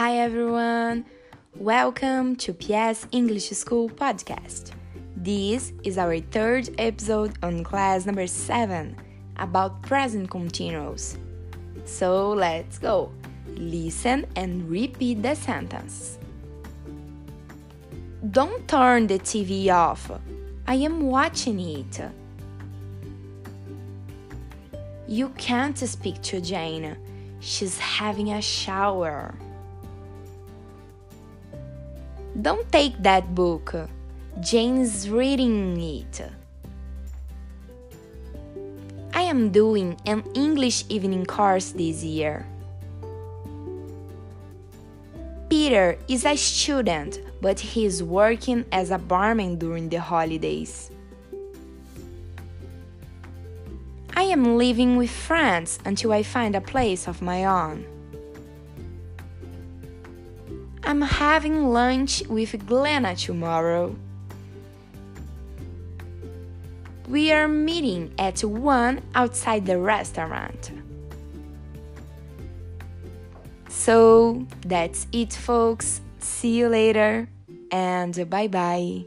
Hi everyone! Welcome to PS English School podcast. This is our third episode on class number 7 about present continuous. So let's go. Listen and repeat the sentence. Don't turn the TV off. I am watching it. You can't speak to Jane. She's having a shower. Don't take that book. Jane's reading it. I am doing an English evening course this year. Peter is a student, but he is working as a barman during the holidays. I am living with friends until I find a place of my own. I'm having lunch with Glenna tomorrow. We are meeting at 1 outside the restaurant. So that's it, folks. See you later and bye bye.